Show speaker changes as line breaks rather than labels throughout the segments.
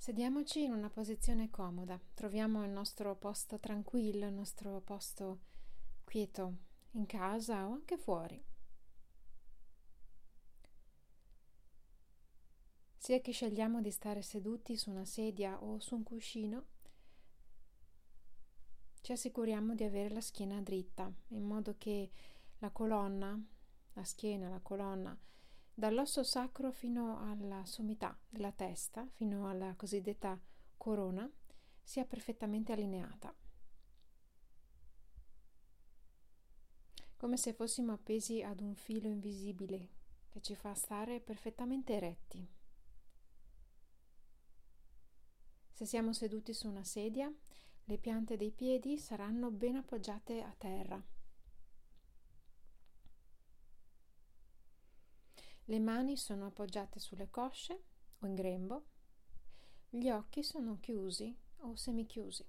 Sediamoci in una posizione comoda, troviamo il nostro posto tranquillo, il nostro posto quieto, in casa o anche fuori. Sia che scegliamo di stare seduti su una sedia o su un cuscino, ci assicuriamo di avere la schiena dritta, in modo che la colonna, la schiena, la colonna, dall'osso sacro fino alla sommità della testa, fino alla cosiddetta corona, sia perfettamente allineata. Come se fossimo appesi ad un filo invisibile che ci fa stare perfettamente eretti. Se siamo seduti su una sedia, le piante dei piedi saranno ben appoggiate a terra Le mani sono appoggiate sulle cosce o in grembo. Gli occhi sono chiusi o semichiusi.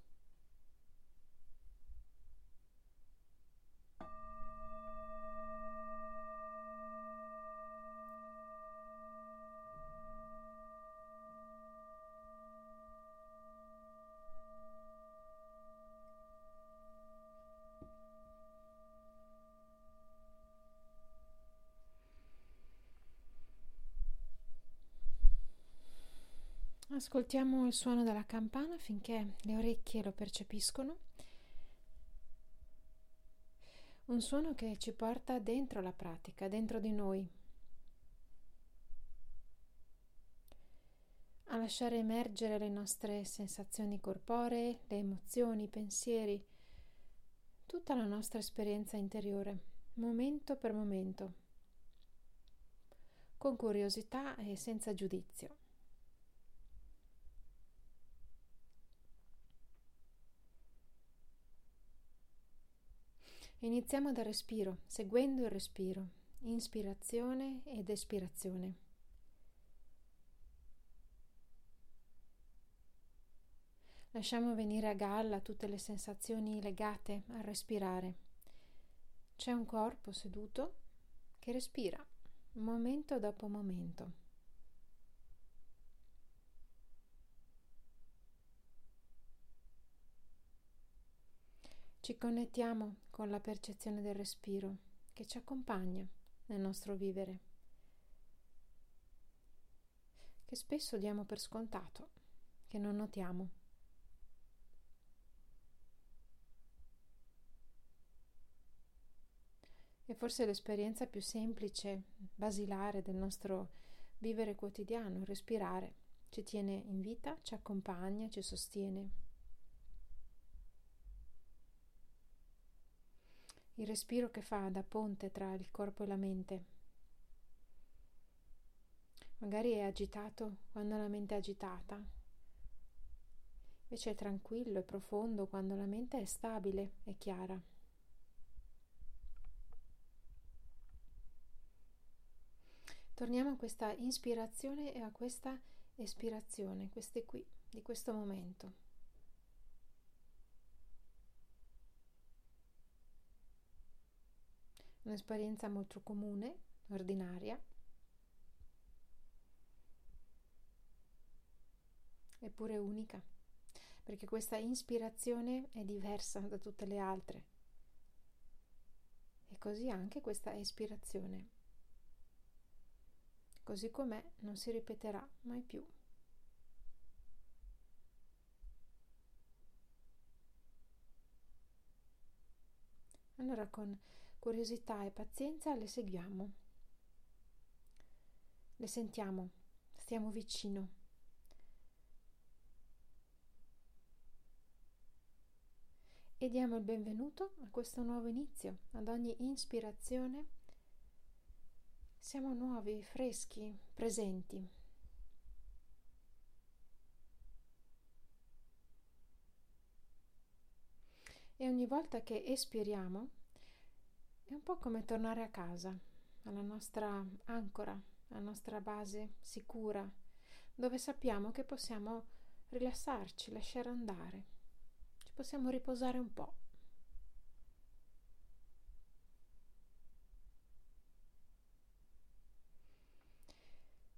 Ascoltiamo il suono della campana finché le orecchie lo percepiscono. Un suono che ci porta dentro la pratica, dentro di noi, a lasciare emergere le nostre sensazioni corporee, le emozioni, i pensieri, tutta la nostra esperienza interiore, momento per momento, con curiosità e senza giudizio. Iniziamo dal respiro, seguendo il respiro, inspirazione ed espirazione. Lasciamo venire a galla tutte le sensazioni legate al respirare. C'è un corpo seduto che respira, momento dopo momento. Ci connettiamo con la percezione del respiro che ci accompagna nel nostro vivere, che spesso diamo per scontato, che non notiamo. E forse l'esperienza più semplice, basilare del nostro vivere quotidiano, respirare, ci tiene in vita, ci accompagna, ci sostiene. Il respiro che fa da ponte tra il corpo e la mente. Magari è agitato quando la mente è agitata, invece è tranquillo e profondo quando la mente è stabile e chiara. Torniamo a questa ispirazione e a questa espirazione, queste qui, di questo momento. Un'esperienza molto comune, ordinaria, eppure unica, perché questa ispirazione è diversa da tutte le altre. E così anche questa espirazione. Così com'è non si ripeterà mai più. Allora con curiosità e pazienza le seguiamo, le sentiamo, stiamo vicino. E diamo il benvenuto a questo nuovo inizio, ad ogni ispirazione. Siamo nuovi, freschi, presenti. E ogni volta che espiriamo, è un po' come tornare a casa, alla nostra ancora, alla nostra base sicura, dove sappiamo che possiamo rilassarci, lasciare andare, ci possiamo riposare un po'.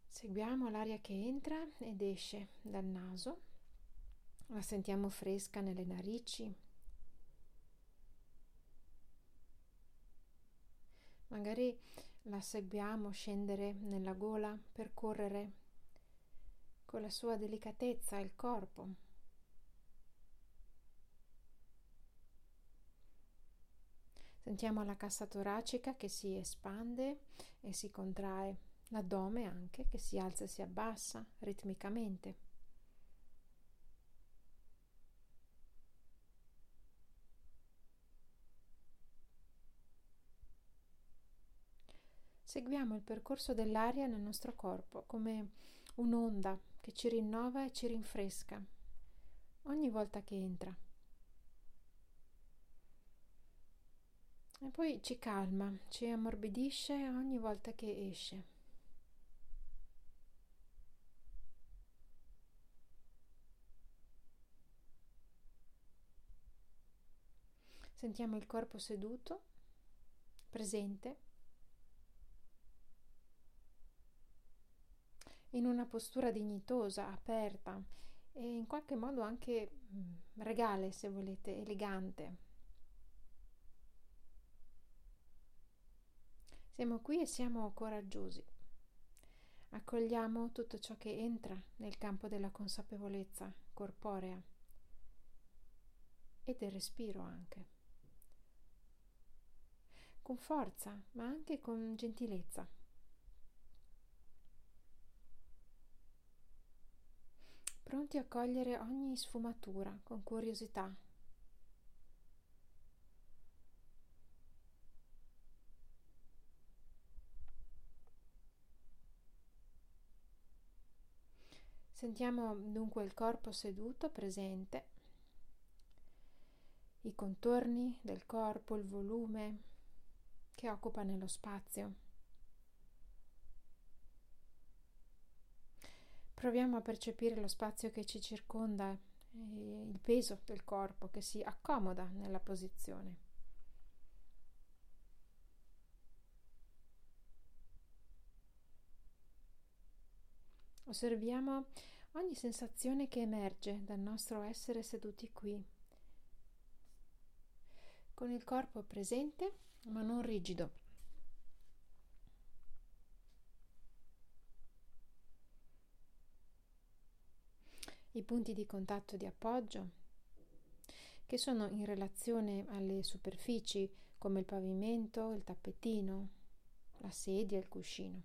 Seguiamo l'aria che entra ed esce dal naso, la sentiamo fresca nelle narici. Magari la seguiamo scendere nella gola, percorrere con la sua delicatezza il corpo. Sentiamo la cassa toracica che si espande e si contrae, l'addome anche che si alza e si abbassa ritmicamente. Seguiamo il percorso dell'aria nel nostro corpo come un'onda che ci rinnova e ci rinfresca ogni volta che entra. E poi ci calma, ci ammorbidisce ogni volta che esce. Sentiamo il corpo seduto, presente, in una postura dignitosa, aperta e in qualche modo anche mm, regale, se volete, elegante. Siamo qui e siamo coraggiosi. Accogliamo tutto ciò che entra nel campo della consapevolezza corporea e del respiro anche. Con forza, ma anche con gentilezza. Pronti a cogliere ogni sfumatura con curiosità Sentiamo dunque il corpo seduto, presente, i contorni del corpo, il volume che occupa nello spazio. Proviamo a percepire lo spazio che ci circonda il peso del corpo che si accomoda nella posizione. Osserviamo ogni sensazione che emerge dal nostro essere seduti qui, con il corpo presente ma non rigido. I punti di contatto di appoggio, che sono in relazione alle superfici come il pavimento, il tappetino, la sedia, il cuscino.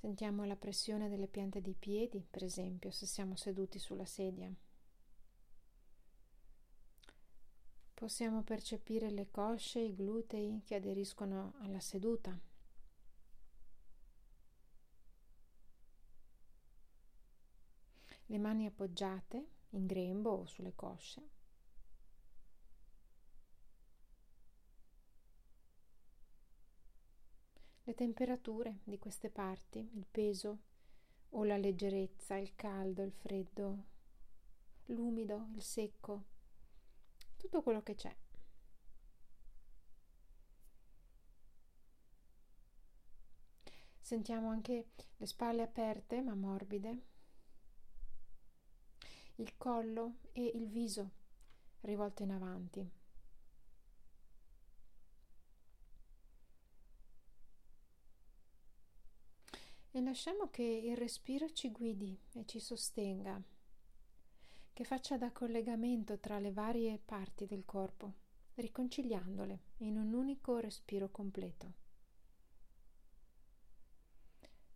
Sentiamo la pressione delle piante dei piedi, per esempio, se siamo seduti sulla sedia. Possiamo percepire le cosce, i glutei che aderiscono alla seduta. Le mani appoggiate in grembo o sulle cosce. le temperature di queste parti, il peso o la leggerezza, il caldo, il freddo, l'umido, il secco, tutto quello che c'è. Sentiamo anche le spalle aperte ma morbide, il collo e il viso rivolto in avanti. e lasciamo che il respiro ci guidi e ci sostenga, che faccia da collegamento tra le varie parti del corpo, riconciliandole in un unico respiro completo.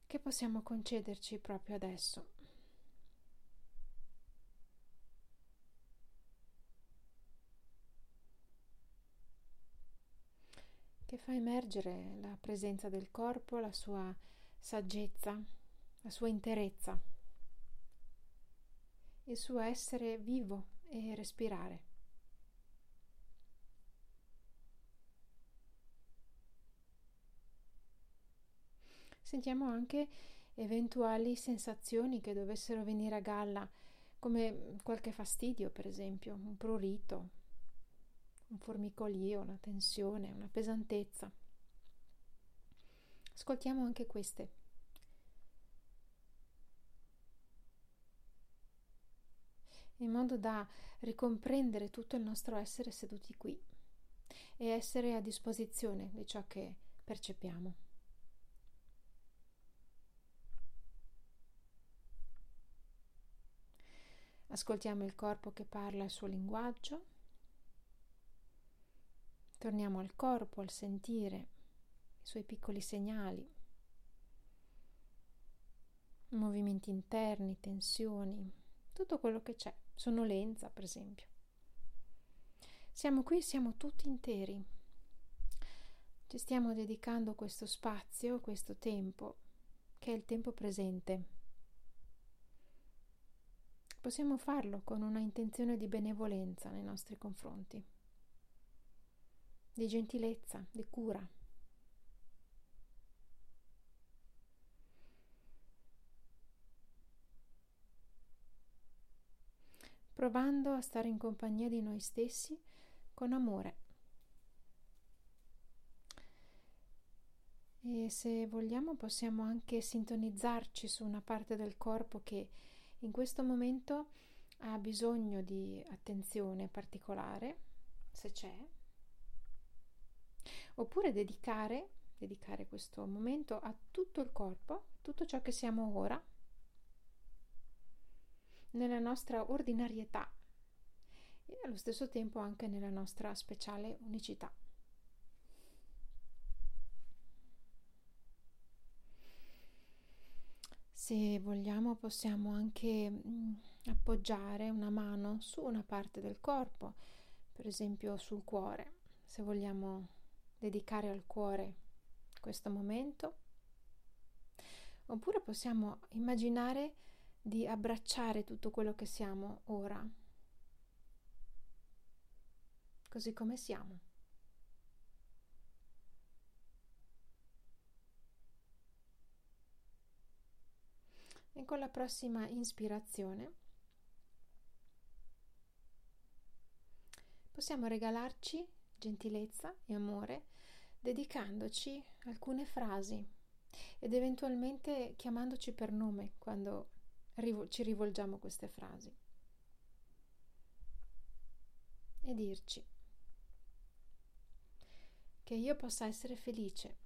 Che possiamo concederci proprio adesso. Che fa emergere la presenza del corpo, la sua saggezza, la sua interezza, il suo essere vivo e respirare. Sentiamo anche eventuali sensazioni che dovessero venire a galla, come qualche fastidio, per esempio, un prurito, un formicolio, una tensione, una pesantezza. Ascoltiamo anche queste. In modo da ricomprendere tutto il nostro essere seduti qui e essere a disposizione di ciò che percepiamo. Ascoltiamo il corpo che parla il suo linguaggio. Torniamo al corpo, al sentire, i suoi piccoli segnali, movimenti interni, tensioni, tutto quello che c'è, sonnolenza per esempio. Siamo qui, siamo tutti interi. Ci stiamo dedicando questo spazio, questo tempo, che è il tempo presente possiamo farlo con una intenzione di benevolenza nei nostri confronti, di gentilezza, di cura. provando a stare in compagnia di noi stessi con amore. E se vogliamo possiamo anche sintonizzarci su una parte del corpo che in questo momento ha bisogno di attenzione particolare, se c'è, oppure dedicare, dedicare questo momento a tutto il corpo, tutto ciò che siamo ora, nella nostra ordinarietà e allo stesso tempo anche nella nostra speciale unicità. Se vogliamo possiamo anche mm, appoggiare una mano su una parte del corpo, per esempio sul cuore, se vogliamo dedicare al cuore questo momento. Oppure possiamo immaginare di abbracciare tutto quello che siamo ora, così come siamo. E con la prossima ispirazione possiamo regalarci gentilezza e amore dedicandoci alcune frasi ed eventualmente chiamandoci per nome quando ci rivolgiamo queste frasi e dirci che io possa essere felice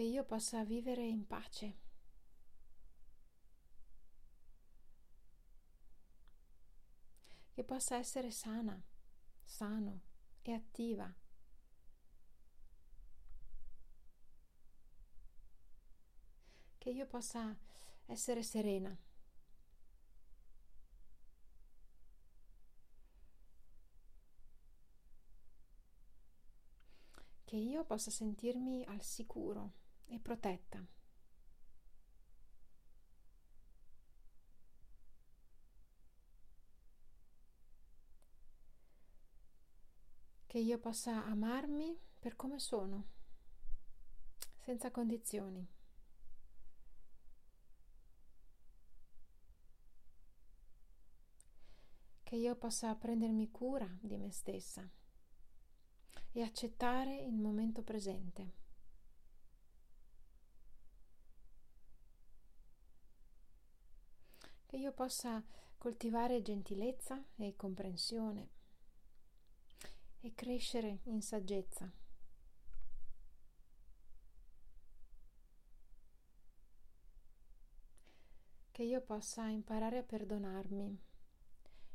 che io possa vivere in pace. Che possa essere sana, sano e attiva. Che io possa essere serena. Che io possa sentirmi al sicuro e protetta. Che io possa amarmi per come sono, senza condizioni. Che io possa prendermi cura di me stessa e accettare il momento presente. che io possa coltivare gentilezza e comprensione e crescere in saggezza. Che io possa imparare a perdonarmi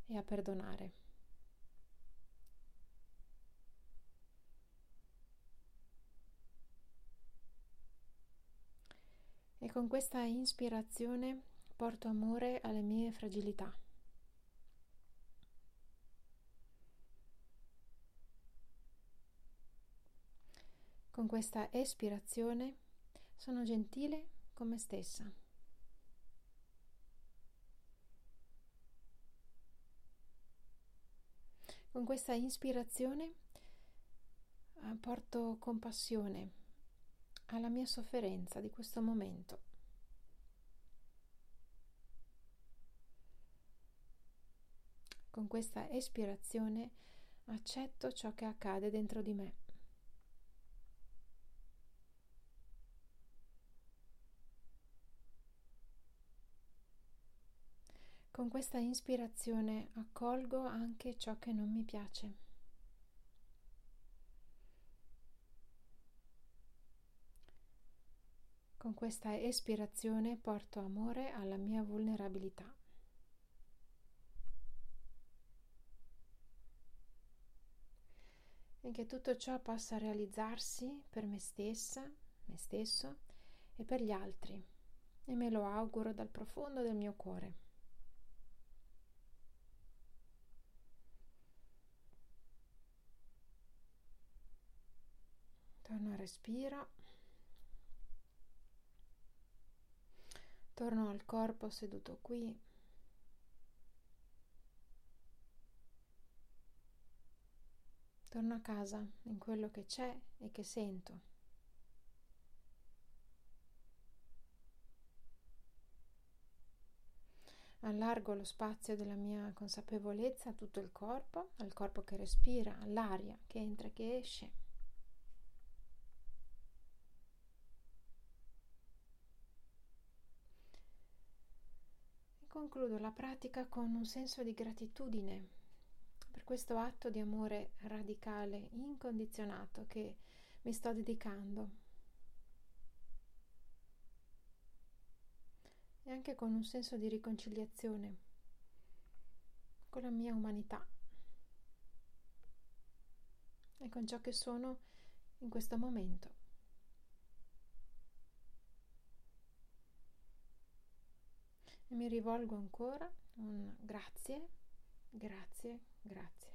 e a perdonare. E con questa ispirazione porto amore alle mie fragilità. Con questa espirazione sono gentile con me stessa. Con questa ispirazione eh, porto compassione alla mia sofferenza di questo momento. Con questa espirazione accetto ciò che accade dentro di me. Con questa ispirazione accolgo anche ciò che non mi piace. Con questa espirazione porto amore alla mia vulnerabilità. E che tutto ciò possa realizzarsi per me stessa, me stesso e per gli altri. E me lo auguro dal profondo del mio cuore. Torno al respiro. Torno al corpo seduto qui. Torno a casa in quello che c'è e che sento. Allargo lo spazio della mia consapevolezza a tutto il corpo, al corpo che respira, all'aria che entra e che esce. Concludo la pratica con un senso di gratitudine per questo atto di amore radicale, incondizionato che mi sto dedicando. E anche con un senso di riconciliazione con la mia umanità e con ciò che sono in questo momento. Mi rivolgo ancora un grazie, grazie, grazie.